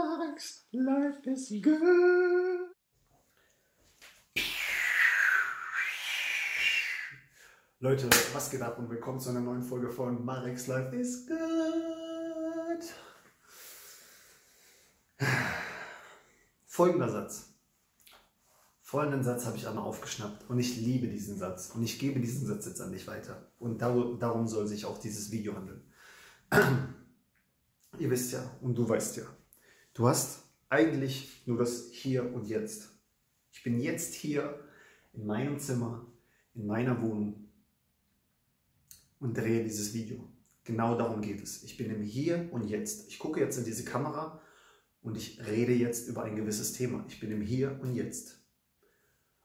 Max, life is good. Leute, was geht ab und willkommen zu einer neuen Folge von Marex Life is Good. Folgender Satz. Folgenden Satz habe ich einmal aufgeschnappt und ich liebe diesen Satz und ich gebe diesen Satz jetzt an dich weiter. Und darum soll sich auch dieses Video handeln. Ihr wisst ja und du weißt ja, du hast eigentlich nur das Hier und Jetzt. Ich bin jetzt hier in meinem Zimmer, in meiner Wohnung und drehe dieses Video. Genau darum geht es. Ich bin im Hier und Jetzt. Ich gucke jetzt in diese Kamera und ich rede jetzt über ein gewisses Thema. Ich bin im Hier und Jetzt.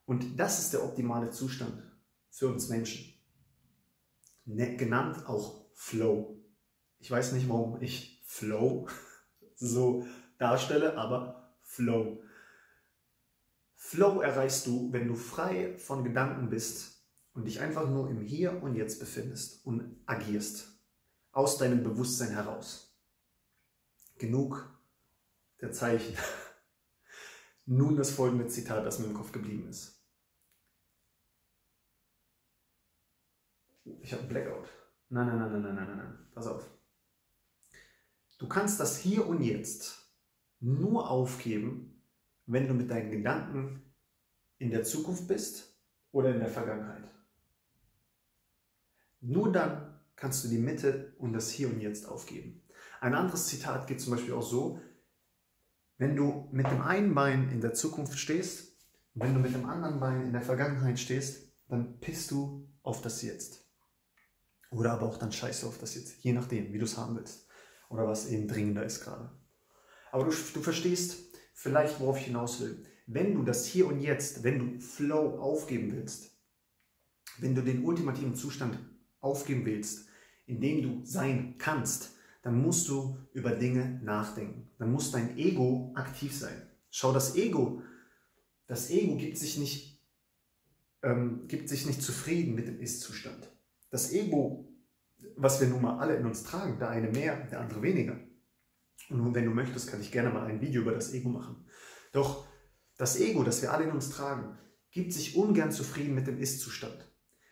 Und das ist der optimale Zustand für uns Menschen. Ne, genannt auch Flow. Ich weiß nicht, warum ich Flow so darstelle, aber Flow. Flow erreichst du, wenn du frei von Gedanken bist und dich einfach nur im Hier und Jetzt befindest und agierst. Aus deinem Bewusstsein heraus. Genug der Zeichen. Nun das folgende Zitat, das mir im Kopf geblieben ist. Ich habe einen Blackout. Nein, nein, nein, nein, nein, nein, nein. Pass auf. Du kannst das Hier und Jetzt nur aufgeben, wenn du mit deinen Gedanken in der Zukunft bist oder in der Vergangenheit. Nur dann kannst du die Mitte und das Hier und Jetzt aufgeben. Ein anderes Zitat geht zum Beispiel auch so, wenn du mit dem einen Bein in der Zukunft stehst und wenn du mit dem anderen Bein in der Vergangenheit stehst, dann pisst du auf das Jetzt. Oder aber auch dann scheißt du auf das Jetzt, je nachdem, wie du es haben willst. Oder was eben dringender ist gerade. Aber du, du verstehst vielleicht, worauf ich hinaus will. Wenn du das Hier und Jetzt, wenn du Flow aufgeben willst, wenn du den ultimativen Zustand aufgeben willst, in dem du sein kannst, dann musst du über Dinge nachdenken. Dann muss dein Ego aktiv sein. Schau, das Ego, das Ego gibt sich nicht, ähm, gibt sich nicht zufrieden mit dem Ist-Zustand. Das Ego, was wir nun mal alle in uns tragen, der eine mehr, der andere weniger. Und wenn du möchtest, kann ich gerne mal ein Video über das Ego machen. Doch das Ego, das wir alle in uns tragen, gibt sich ungern zufrieden mit dem Ist-Zustand.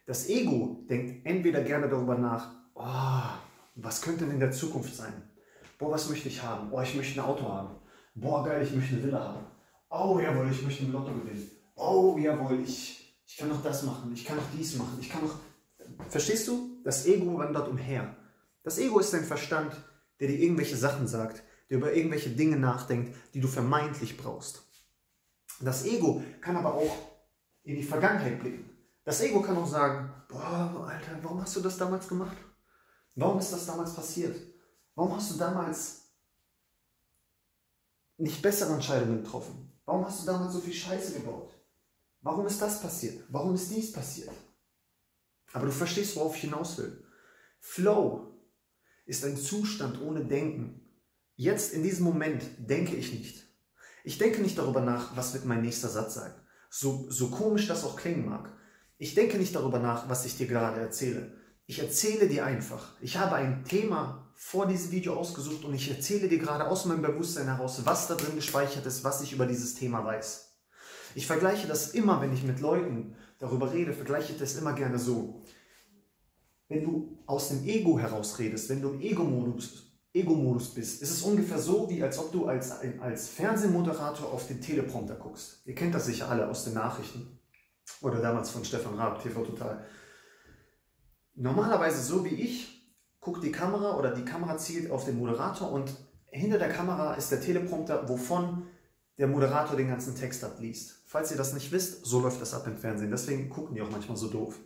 Das Ego denkt entweder gerne darüber nach, oh, was könnte denn in der Zukunft sein? Boah, was möchte ich haben? Oh, ich möchte ein Auto haben. Boah, geil, ich möchte eine Villa haben. Oh, jawohl, ich möchte ein Lotto gewinnen. Oh, jawohl, ich, ich kann noch das machen. Ich kann noch dies machen. Ich kann noch... Verstehst du? Das Ego wandert umher. Das Ego ist dein Verstand, der dir irgendwelche Sachen sagt, der über irgendwelche Dinge nachdenkt, die du vermeintlich brauchst. Das Ego kann aber auch in die Vergangenheit blicken. Das Ego kann auch sagen, boah, Alter, warum hast du das damals gemacht? Warum ist das damals passiert? Warum hast du damals nicht bessere Entscheidungen getroffen? Warum hast du damals so viel Scheiße gebaut? Warum ist das passiert? Warum ist dies passiert? Aber du verstehst, worauf ich hinaus will. Flow ist ein Zustand ohne Denken. Jetzt in diesem Moment denke ich nicht. Ich denke nicht darüber nach, was wird mein nächster Satz sein. So, so komisch das auch klingen mag. Ich denke nicht darüber nach, was ich dir gerade erzähle. Ich erzähle dir einfach. Ich habe ein Thema vor diesem Video ausgesucht und ich erzähle dir gerade aus meinem Bewusstsein heraus, was da drin gespeichert ist, was ich über dieses Thema weiß. Ich vergleiche das immer, wenn ich mit Leuten darüber rede, vergleiche ich das immer gerne so. Wenn du aus dem Ego heraus redest, wenn du im Ego-Modus Ego bist, ist es ungefähr so, wie als ob du als, als Fernsehmoderator auf den Teleprompter guckst. Ihr kennt das sicher alle aus den Nachrichten. Oder damals von Stefan Raab, TV Total. Normalerweise so wie ich, guckt die Kamera oder die Kamera zielt auf den Moderator und hinter der Kamera ist der Teleprompter, wovon der Moderator den ganzen Text abliest. Falls ihr das nicht wisst, so läuft das ab im Fernsehen. Deswegen gucken die auch manchmal so doof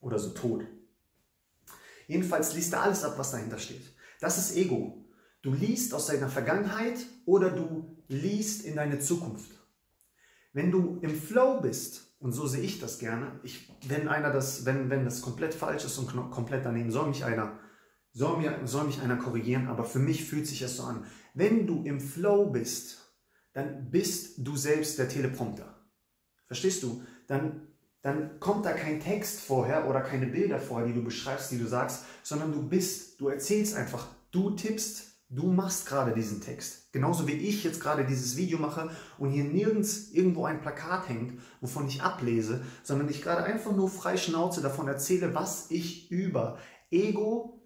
oder so tot. Jedenfalls liest er alles ab, was dahinter steht. Das ist Ego. Du liest aus deiner Vergangenheit oder du liest in deine Zukunft. Wenn du im Flow bist, und so sehe ich das gerne, ich, wenn einer das, wenn, wenn das komplett falsch ist und komplett daneben, soll mich einer, soll, mir, soll mich einer korrigieren, aber für mich fühlt sich es so an. Wenn du im Flow bist, dann bist du selbst der Teleprompter. Verstehst du? Dann, dann kommt da kein Text vorher oder keine Bilder vorher, die du beschreibst, die du sagst, sondern du bist, du erzählst einfach, du tippst Du machst gerade diesen Text. Genauso wie ich jetzt gerade dieses Video mache und hier nirgends irgendwo ein Plakat hängt, wovon ich ablese, sondern ich gerade einfach nur frei Schnauze davon erzähle, was ich über Ego,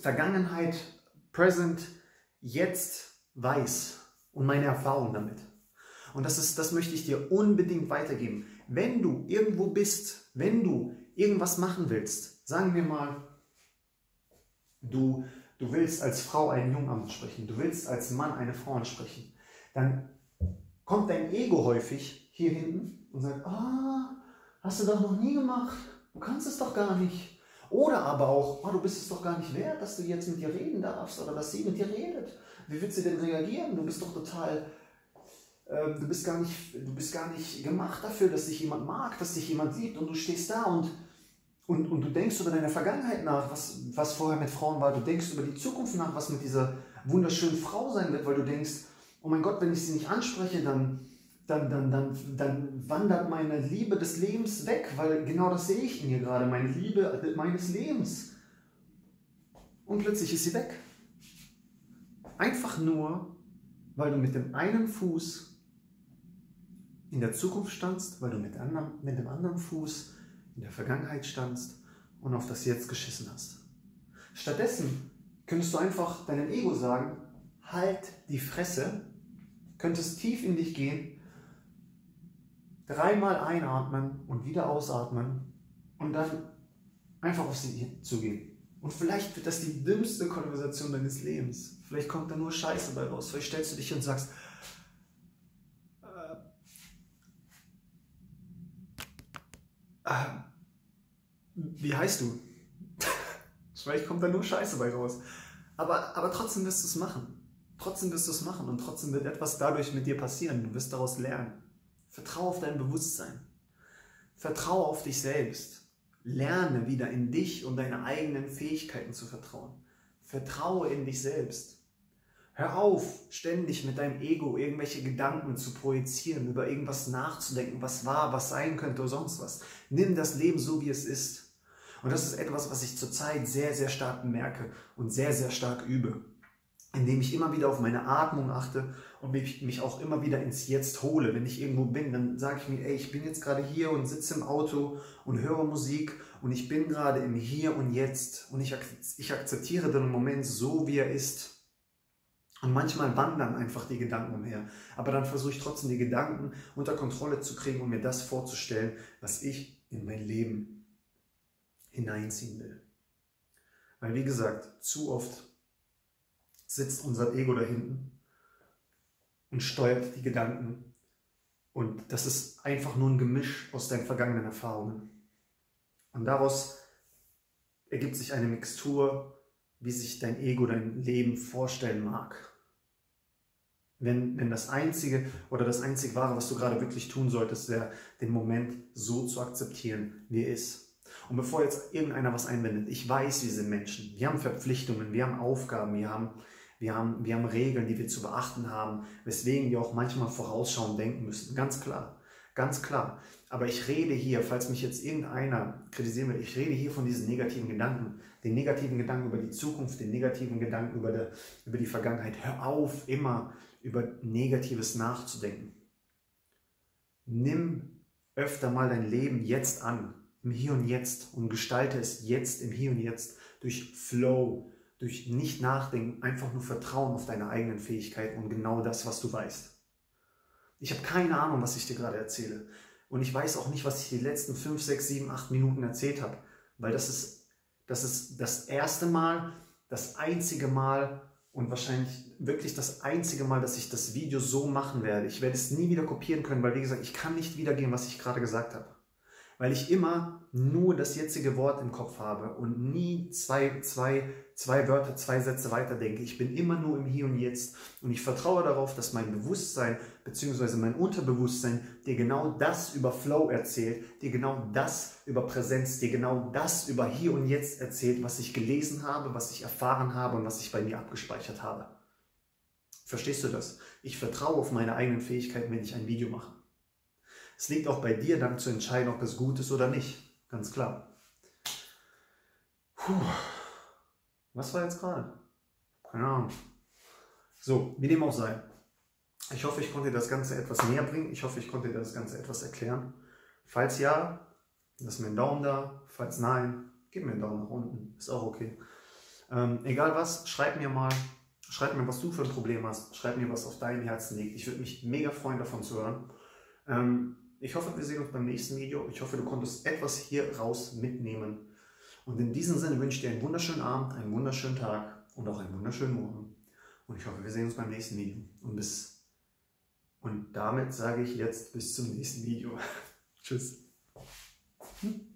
Vergangenheit, Present, jetzt weiß und meine Erfahrung damit. Und das, ist, das möchte ich dir unbedingt weitergeben. Wenn du irgendwo bist, wenn du irgendwas machen willst, sagen wir mal, du du willst als Frau einen Jungen ansprechen, du willst als Mann eine Frau ansprechen, dann kommt dein Ego häufig hier hinten und sagt, ah, hast du doch noch nie gemacht, du kannst es doch gar nicht. Oder aber auch, oh, du bist es doch gar nicht wert, dass du jetzt mit ihr reden darfst oder dass sie mit dir redet. Wie wird sie denn reagieren? Du bist doch total, du, bist gar nicht, du bist gar nicht gemacht dafür, dass dich jemand mag, dass dich jemand liebt und du stehst da und und, und du denkst über deine Vergangenheit nach, was, was vorher mit Frauen war. Du denkst über die Zukunft nach, was mit dieser wunderschönen Frau sein wird, weil du denkst, oh mein Gott, wenn ich sie nicht anspreche, dann, dann, dann, dann, dann wandert meine Liebe des Lebens weg, weil genau das sehe ich in ihr gerade, meine Liebe meines Lebens. Und plötzlich ist sie weg. Einfach nur, weil du mit dem einen Fuß in der Zukunft standst, weil du mit, anderen, mit dem anderen Fuß in der Vergangenheit standst und auf das Jetzt geschissen hast. Stattdessen könntest du einfach deinem Ego sagen, halt die Fresse, könntest tief in dich gehen, dreimal einatmen und wieder ausatmen und dann einfach auf sie zugehen. Und vielleicht wird das die dümmste Konversation deines Lebens. Vielleicht kommt da nur Scheiße bei raus. Vielleicht stellst du dich und sagst, wie heißt du? Vielleicht kommt da nur Scheiße bei raus. Aber, aber trotzdem wirst du es machen. Trotzdem wirst du es machen und trotzdem wird etwas dadurch mit dir passieren. Du wirst daraus lernen. Vertraue auf dein Bewusstsein. Vertraue auf dich selbst. Lerne wieder in dich und deine eigenen Fähigkeiten zu vertrauen. Vertraue in dich selbst. Hör auf, ständig mit deinem Ego irgendwelche Gedanken zu projizieren, über irgendwas nachzudenken, was war, was sein könnte oder sonst was. Nimm das Leben so, wie es ist. Und das ist etwas, was ich zurzeit sehr, sehr stark bemerke und sehr, sehr stark übe. Indem ich immer wieder auf meine Atmung achte und mich, auch immer wieder ins Jetzt hole. Wenn ich irgendwo bin, dann sage ich mir, ey, ich bin jetzt gerade hier und sitze im Auto und höre Musik und ich bin gerade im Hier und Jetzt und ich akzeptiere den Moment so, wie er ist. Und manchmal wandern einfach die Gedanken umher. Aber dann versuche ich trotzdem die Gedanken unter Kontrolle zu kriegen und mir das vorzustellen, was ich in mein Leben hineinziehen will. Weil wie gesagt, zu oft sitzt unser Ego da hinten und steuert die Gedanken. Und das ist einfach nur ein Gemisch aus deinen vergangenen Erfahrungen. Und daraus ergibt sich eine Mixtur, wie sich dein Ego dein Leben vorstellen mag. Wenn, wenn das Einzige oder das Einzig Wahre, was du gerade wirklich tun solltest, wäre, den Moment so zu akzeptieren, wie er ist. Und bevor jetzt irgendeiner was einwendet, ich weiß, wir sind Menschen. Wir haben Verpflichtungen, wir haben Aufgaben, wir haben, wir haben, wir haben Regeln, die wir zu beachten haben, weswegen wir auch manchmal vorausschauend denken müssen. Ganz klar, ganz klar. Aber ich rede hier, falls mich jetzt irgendeiner kritisieren will, ich rede hier von diesen negativen Gedanken. Den negativen Gedanken über die Zukunft, den negativen Gedanken über die, über die Vergangenheit. Hör auf, immer über Negatives nachzudenken. Nimm öfter mal dein Leben jetzt an im Hier und Jetzt und gestalte es jetzt im Hier und Jetzt durch Flow, durch nicht nachdenken, einfach nur Vertrauen auf deine eigenen Fähigkeiten und genau das, was du weißt. Ich habe keine Ahnung, was ich dir gerade erzähle. Und ich weiß auch nicht, was ich die letzten 5, 6, 7, 8 Minuten erzählt habe. Weil das ist, das ist das erste Mal, das einzige Mal und wahrscheinlich wirklich das einzige Mal, dass ich das Video so machen werde. Ich werde es nie wieder kopieren können, weil wie gesagt, ich kann nicht wiedergeben, was ich gerade gesagt habe weil ich immer nur das jetzige Wort im Kopf habe und nie zwei, zwei, zwei Wörter, zwei Sätze weiterdenke. Ich bin immer nur im Hier und Jetzt und ich vertraue darauf, dass mein Bewusstsein bzw. mein Unterbewusstsein dir genau das über Flow erzählt, dir genau das über Präsenz, dir genau das über Hier und Jetzt erzählt, was ich gelesen habe, was ich erfahren habe und was ich bei mir abgespeichert habe. Verstehst du das? Ich vertraue auf meine eigenen Fähigkeiten, wenn ich ein Video mache. Es liegt auch bei dir dann zu entscheiden, ob es gut ist oder nicht. Ganz klar. Puh. Was war jetzt gerade? Keine Ahnung. So, wie dem auch sei. Ich hoffe, ich konnte das Ganze etwas näher bringen. Ich hoffe, ich konnte das Ganze etwas erklären. Falls ja, lass mir einen Daumen da. Falls nein, gib mir einen Daumen nach unten. Ist auch okay. Ähm, egal was, schreib mir mal. Schreib mir, was du für ein Problem hast. Schreib mir, was auf deinem Herzen liegt. Ich würde mich mega freuen, davon zu hören. Ähm, ich hoffe, wir sehen uns beim nächsten Video. Ich hoffe, du konntest etwas hier raus mitnehmen. Und in diesem Sinne wünsche ich dir einen wunderschönen Abend, einen wunderschönen Tag und auch einen wunderschönen Morgen. Und ich hoffe, wir sehen uns beim nächsten Video. Und bis und damit sage ich jetzt bis zum nächsten Video. Tschüss. Hm?